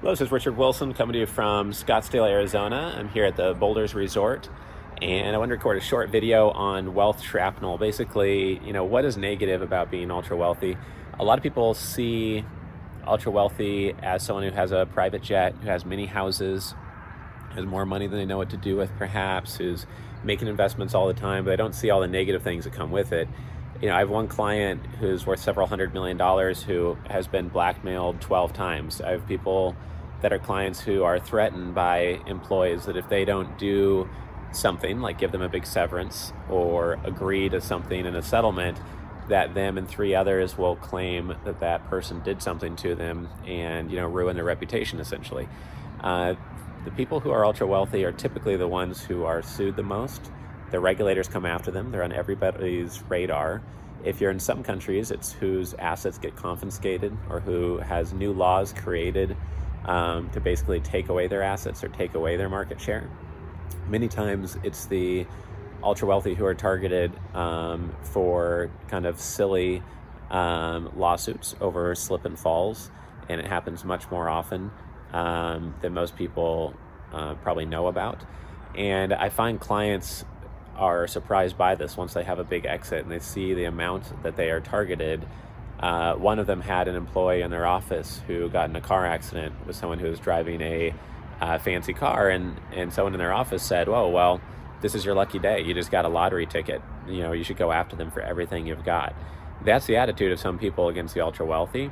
Hello, this is Richard Wilson coming to you from Scottsdale, Arizona. I'm here at the Boulders Resort and I want to record a short video on wealth shrapnel. Basically, you know, what is negative about being ultra wealthy? A lot of people see ultra wealthy as someone who has a private jet, who has many houses, has more money than they know what to do with, perhaps, who's making investments all the time, but they don't see all the negative things that come with it you know, I have one client who's worth several hundred million dollars who has been blackmailed 12 times. I have people that are clients who are threatened by employees that if they don't do something, like give them a big severance or agree to something in a settlement, that them and three others will claim that that person did something to them and you know ruin their reputation essentially. Uh, the people who are ultra wealthy are typically the ones who are sued the most. The regulators come after them. They're on everybody's radar. If you're in some countries, it's whose assets get confiscated or who has new laws created um, to basically take away their assets or take away their market share. Many times it's the ultra wealthy who are targeted um, for kind of silly um, lawsuits over slip and falls, and it happens much more often um, than most people uh, probably know about. And I find clients are surprised by this once they have a big exit and they see the amount that they are targeted uh, one of them had an employee in their office who got in a car accident with someone who was driving a uh, fancy car, and, and someone in their office said, "Oh well, this is your lucky day. You just got a lottery ticket. You know, you should go after them for everything you've got." That's the attitude of some people against the ultra wealthy,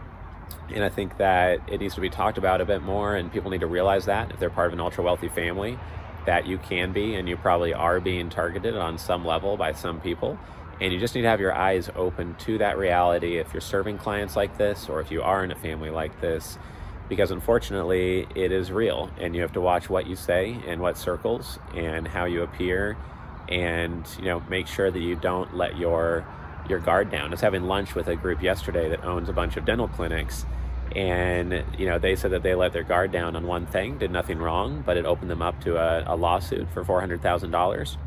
and I think that it needs to be talked about a bit more, and people need to realize that if they're part of an ultra wealthy family, that you can be, and you probably are being targeted on some level by some people and you just need to have your eyes open to that reality if you're serving clients like this or if you are in a family like this, because unfortunately it is real and you have to watch what you say and what circles and how you appear and you know make sure that you don't let your your guard down. I was having lunch with a group yesterday that owns a bunch of dental clinics and you know they said that they let their guard down on one thing, did nothing wrong, but it opened them up to a, a lawsuit for four hundred thousand dollars.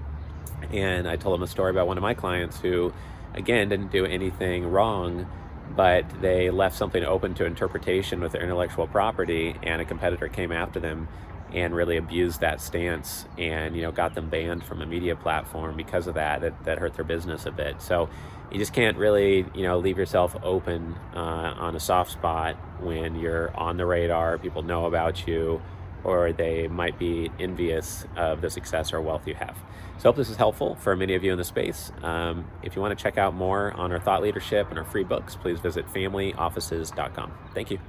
And I told them a story about one of my clients who, again, didn't do anything wrong, but they left something open to interpretation with their intellectual property, and a competitor came after them and really abused that stance and you know got them banned from a media platform because of that that, that hurt their business a bit so you just can't really you know leave yourself open uh, on a soft spot when you're on the radar people know about you or they might be envious of the success or wealth you have. So I hope this is helpful for many of you in the space. Um, if you want to check out more on our thought leadership and our free books, please visit familyoffices.com. Thank you.